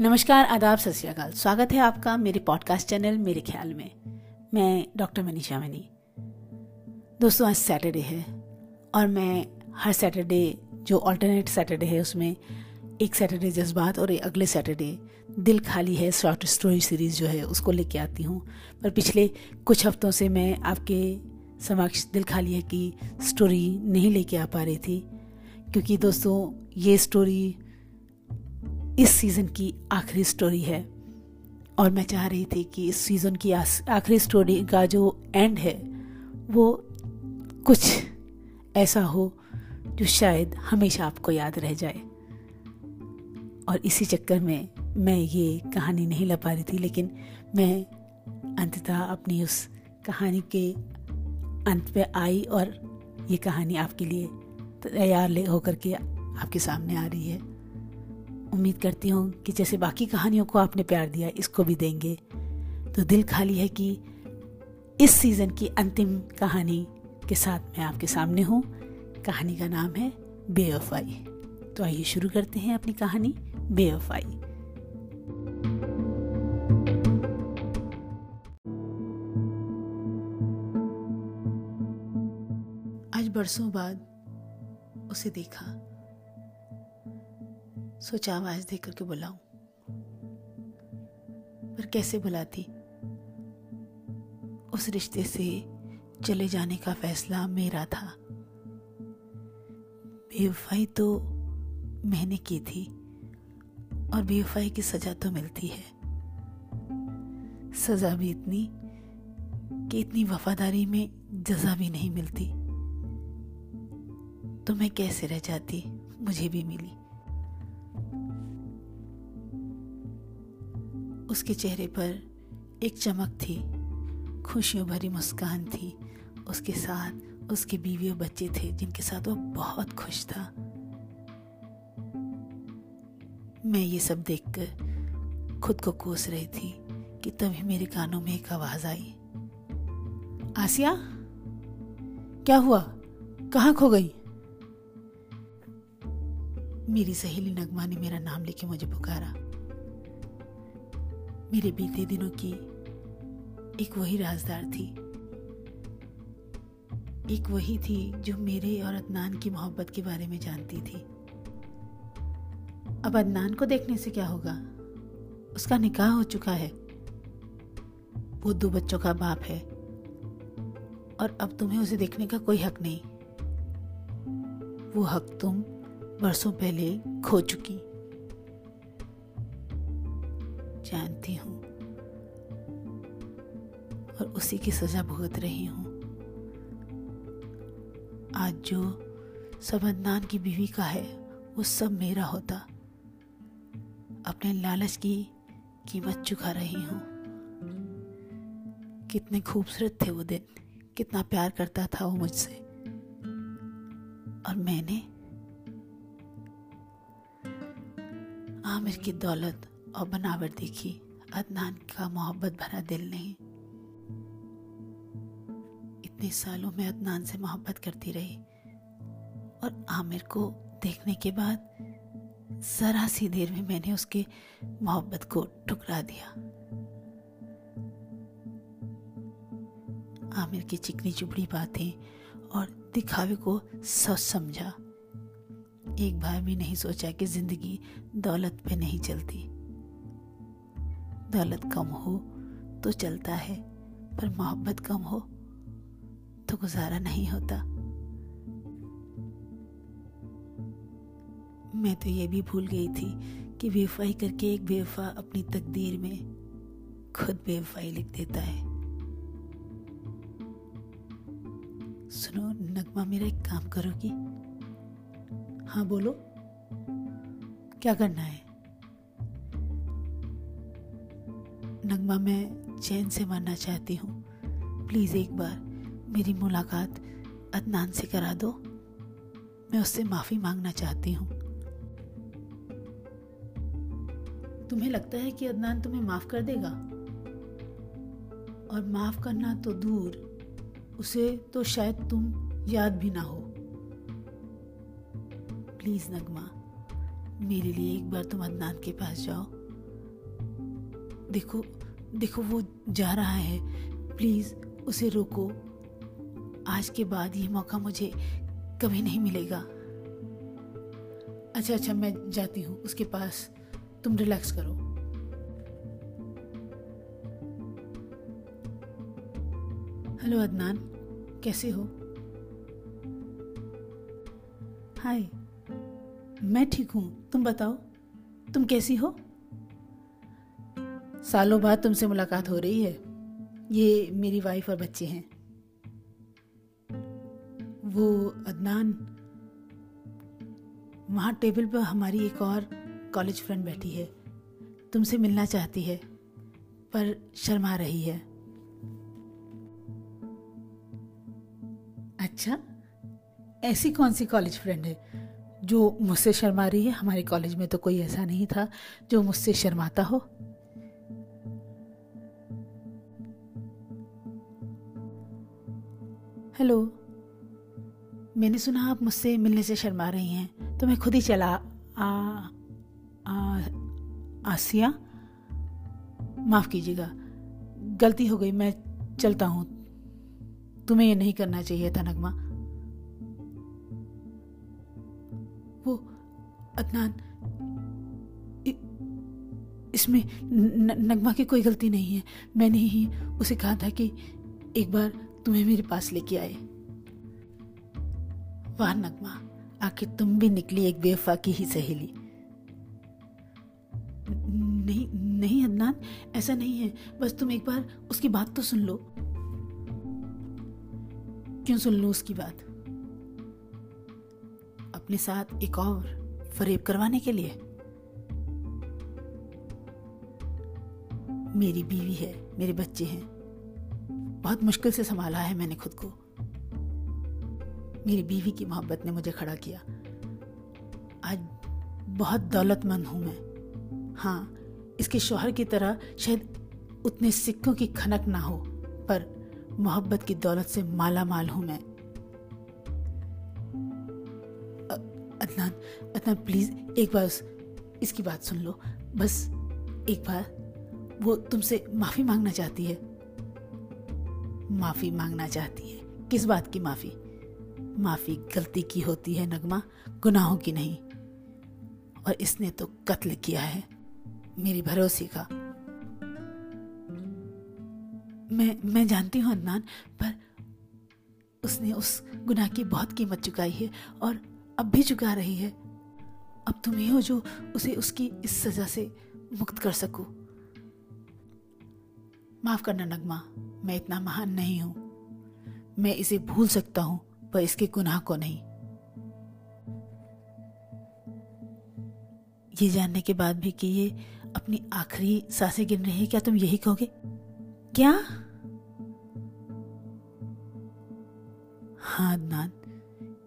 नमस्कार, आदाब, सत श्रीकाल स्वागत है आपका मेरे पॉडकास्ट चैनल मेरे ख्याल में। मैं डॉक्टर मनीषा मनी। दोस्तों, आज सैटरडे है और मैं हर सैटरडे जो अल्टरनेट सैटरडे है, उसमें एक सैटरडे जज्बात और अगले सैटरडे दिल खाली है शॉर्ट स्टोरी सीरीज़ जो है, उसको लेके आती हूँ। पर पिछले कुछ हफ्तों से मैं आपके समक्ष दिल खाली है की स्टोरी नहीं लेके आ पा रही थी, क्योंकि दोस्तों, ये स्टोरी इस सीज़न की आखिरी स्टोरी है। और मैं चाह रही थी कि इस सीज़न की आखिरी स्टोरी का जो एंड है, वो कुछ ऐसा हो जो शायद हमेशा आपको याद रह जाए। और इसी चक्कर में मैं ये कहानी नहीं ला पा रही थी, लेकिन मैं अंततः अपनी उस कहानी के अंत पे आई और ये कहानी आपके लिए तैयार ले होकर के आपके सामने आ रही है। उम्मीद करती हूँ कि जैसे बाकी कहानियों को आपने प्यार दिया, इसको भी देंगे। तो दिल खाली है कि इस सीज़न की अंतिम कहानी के साथ मैं आपके सामने हूँ। कहानी का नाम है बे बेवफाई तो आइए शुरू करते हैं अपनी कहानी बेवफाई आज बरसों बाद उसे देखा। सोचा आवाज़ दे करके बुलाऊं। पर कैसे बुलाती? उस रिश्ते से चले जाने का फैसला मेरा था। बेवफाई तो मैंने की थी और बेवफाई की सजा तो मिलती है। सजा भी इतनी कि इतनी वफादारी में जजा भी नहीं मिलती। तो मैं कैसे रह जाती? मुझे भी मिली। उसके चेहरे पर एक चमक थी। खुशियों भरी मुस्कान थी। उसके साथ उसके बीवी और बच्चे थे, जिनके साथ वो बहुत खुश था। मैं ये सब देखकर खुद को कोस रही थी कि तभी मेरे कानों में एक आवाज़ आई। आसिया, क्या हुआ? कहाँ खो गई? मेरी सहेली नगमा ने मेरा नाम लेके मुझे पुकारा। मेरे बीते दिनों की एक वही राजदार थी। एक वही थी जो मेरे और अदनान की मोहब्बत के बारे में जानती थी। अब अदनान को देखने से क्या होगा? उसका निकाह हो चुका है। वो दो बच्चों का बाप है। और अब तुम्हें उसे देखने का कोई हक नहीं। वो हक तुम बरसों पहले खो चुकी। जानती हूँ। और उसी की सजा भुगत रही हूँ। आज जो सब की बीवी का है, वो सब मेरा होता। अपने लालच की कीमत चुका रही हूँ। कितने खूबसूरत थे वो दिन, कितना प्यार करता था वो मुझसे। और मैंने आमिर की दौलत और बनावट देखी। अदनान का मोहब्बत भरा दिल नहीं। इतने सालों में अदनान से मोहब्बत करती रही। और आमिर को देखने के बाद जरा सी देर में मैंने उसके मोहब्बत को ठुकरा दिया। आमिर की चिकनी चुपड़ी बातें और दिखावे को सोच समझा। एक बार भी नहीं सोचा कि ज़िंदगी दौलत पे नहीं चलती। दौलत कम हो तो चलता है, पर मोहब्बत कम हो तो गुजारा नहीं होता। मैं तो ये भी भूल गई थी कि बेवफाई करके एक बेवफा अपनी तकदीर में खुद बेवफाई लिख देता है। सुनो, नगमा, मेरा एक काम करोगी? हाँ बोलो। क्या करना है? नगमा मैं चैन से मरना चाहती हूँ। प्लीज़ एक बार मेरी मुलाकात अदनान से करा दो। मैं उससे माफ़ी मांगना चाहती हूँ। तुम्हें लगता है कि अदनान तुम्हें माफ़ कर देगा? और माफ़ करना तो दूर, उसे तो शायद तुम याद भी ना हो। प्लीज़ नगमा, मेरे लिए एक बार तुम अदनान के पास जाओ। देखो देखो, वो जा रहा है। प्लीज़ उसे रोको। आज के बाद ये मौका मुझे कभी नहीं मिलेगा। अच्छा अच्छा मैं जाती हूँ। उसके पास तुम रिलैक्स करो। हेलो, अदनान। कैसे हो? हाय। मैं ठीक हूँ। तुम बताओ। तुम कैसी हो? सालों बाद तुमसे मुलाकात हो रही है। ये मेरी वाइफ और बच्चे हैं। वो अदनान, वहाँ टेबल पर हमारी एक और कॉलेज फ्रेंड बैठी है। तुमसे मिलना चाहती है, पर शर्मा रही है। अच्छा ऐसी कौन सी कॉलेज फ्रेंड है जो मुझसे शर्मा रही है? हमारे कॉलेज में तो कोई ऐसा नहीं था जो मुझसे शर्माता हो। हेलो। मैंने सुना आप मुझसे मिलने से शर्मा रही हैं। तो मैं खुद ही चला। आ, आ, आसिया? माफ़ कीजिएगा। गलती हो गई मैं चलता हूँ। तुम्हें ये नहीं करना चाहिए था नगमा। वो अदनान इसमें नगमा की कोई गलती नहीं है। मैंने ही उसे कहा था कि एक बार तुम्हें मेरे पास लेके आए। वाह नगमा, आखिर तुम भी निकली एक बेवफा की ही सहेली। नहीं नहीं अदनान, ऐसा नहीं है। बस तुम एक बार उसकी बात तो सुन लो। क्यों सुन लो उसकी बात? अपने साथ एक और फरेब करवाने के लिए। मेरी बीवी है, मेरे बच्चे हैं। बहुत मुश्किल से संभाला है मैंने खुद को। मेरी बीवी की मोहब्बत ने मुझे खड़ा किया। आज बहुत दौलतमंद हूँ मैं। हाँ इसके शोहर की तरह शायद उतने सिक्कों की खनक ना हो, पर मोहब्बत की दौलत से माला माल हूँ मैं। अदनान अदनान, प्लीज़ एक बार इसकी बात सुन लो। बस एक बार, वो तुमसे माफ़ी मांगना चाहती है। माफ़ी मांगना चाहती है। किस बात की माफ़ी? माफ़ी गलती की होती है, नगमा। गुनाहों की नहीं। और इसने तो कत्ल किया है, मेरी भरोसे का। मैं मैं जानती हूँ अदनान पर उसने उस गुनाह की बहुत कीमत चुकाई है और अब भी चुका रही है। अब तुम ही हो जो उसे उसकी इस सजा से मुक्त कर सको। माफ़ करना नगमा, मैं इतना महान नहीं हूँ। मैं इसे भूल सकता हूँ, पर इसके गुनाह को नहीं। ये जानने के बाद भी कि ये अपनी आखिरी साँसें गिन रही है, क्या तुम यही कहोगे? क्या? हाँ अदनान,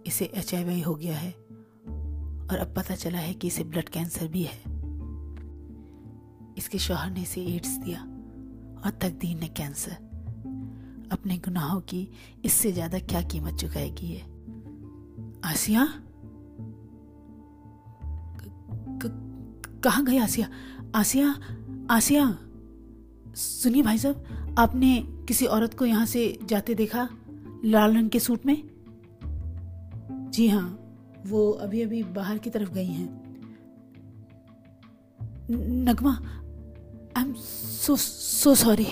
इसे एच हो गया है, और अब पता चला है कि इसे ब्लड कैंसर भी है। इसके शौहर ने इसे एड्स दिया। और तकदीर ने कैंसर। अपने गुनाहों की इससे ज़्यादा क्या कीमत चुकाएगी ये? आसिया? कहा गई आसिया? आसिया? आसिया? सुनिए भाई साहब, आपने किसी औरत को यहाँ से जाते देखा? लाल रंग के सूट में? जी हाँ वो अभी अभी बाहर की तरफ़ गई हैं। नगमा I am so so sorry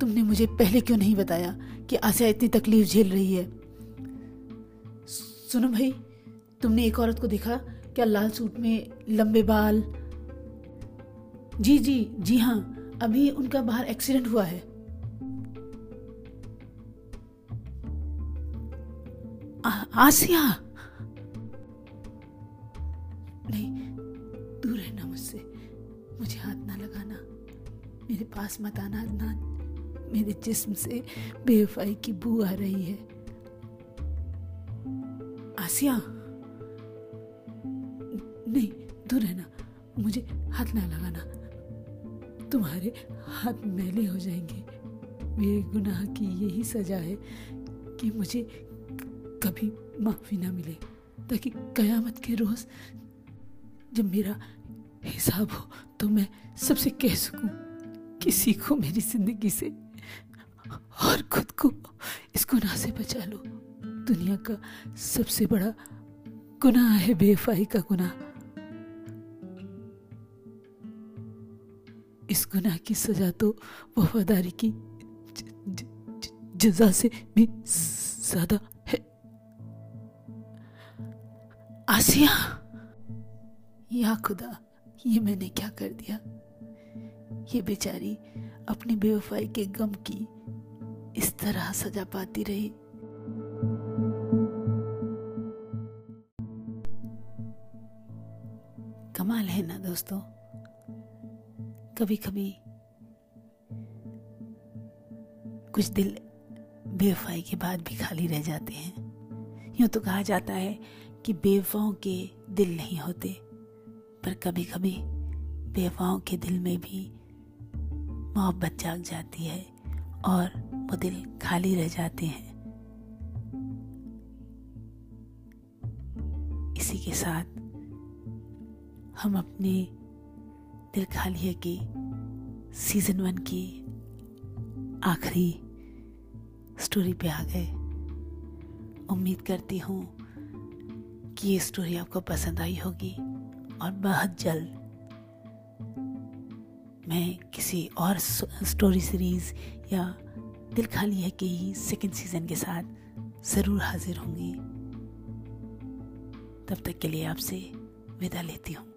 तुमने मुझे पहले क्यों नहीं बताया कि आसिया इतनी तकलीफ़ झेल रही है? सुनो भाई, तुमने एक औरत को देखा क्या लाल सूट में लंबे बाल? जी जी जी हाँ अभी उनका बाहर एक्सीडेंट हुआ है। आसिया? नहीं, दूर रहना मुझसे। मुझे हाथ मेरे पास मत आना अदनान मेरे जिस्म से बेवफाई की बू आ रही है। आसिया, नहीं, दूर रहना, मुझे हाथ ना लगाना। तुम्हारे हाथ मैले हो जाएँगे। मेरे गुनाह की यही सजा है कि मुझे कभी माफ़ी ना मिले, ताकि कयामत के रोज जब मेरा हिसाब हो तो मैं सबसे कह सकूँ। किसी को मेरी ज़िंदगी से और खुद को इस गुनाह से बचा लो। दुनिया का सबसे बड़ा गुनाह है बेफाई का गुनाह। इस गुनाह की सजा तो वफादारी की जजा से भी ज़्यादा है। आसिया, या खुदा, ये मैंने क्या कर दिया? ये बेचारी अपनी बेवफाई के गम की इस तरह सजा पाती रही। कमाल है ना दोस्तों? कभी कभी कुछ दिल बेवफाई के बाद भी खाली रह जाते हैं। यूँ तो कहा जाता है कि बेवफाओं के दिल नहीं होते, पर कभी कभी बेवफाओं के दिल में भी मोहब्बत जाग जाती है और वो दिल खाली रह जाते हैं। इसी के साथ हम अपने दिल खालिया की सीज़न वन की आखिरी स्टोरी पे आ गए। उम्मीद करती हूँ कि ये स्टोरी आपको पसंद आई होगी और बहुत जल्द मैं किसी और स्टोरी सीरीज़ या दिल खाली है कि सेकेंड सीज़न के साथ ज़रूर हाजिर होंगी। तब तक के लिए आपसे विदा लेती हूँ।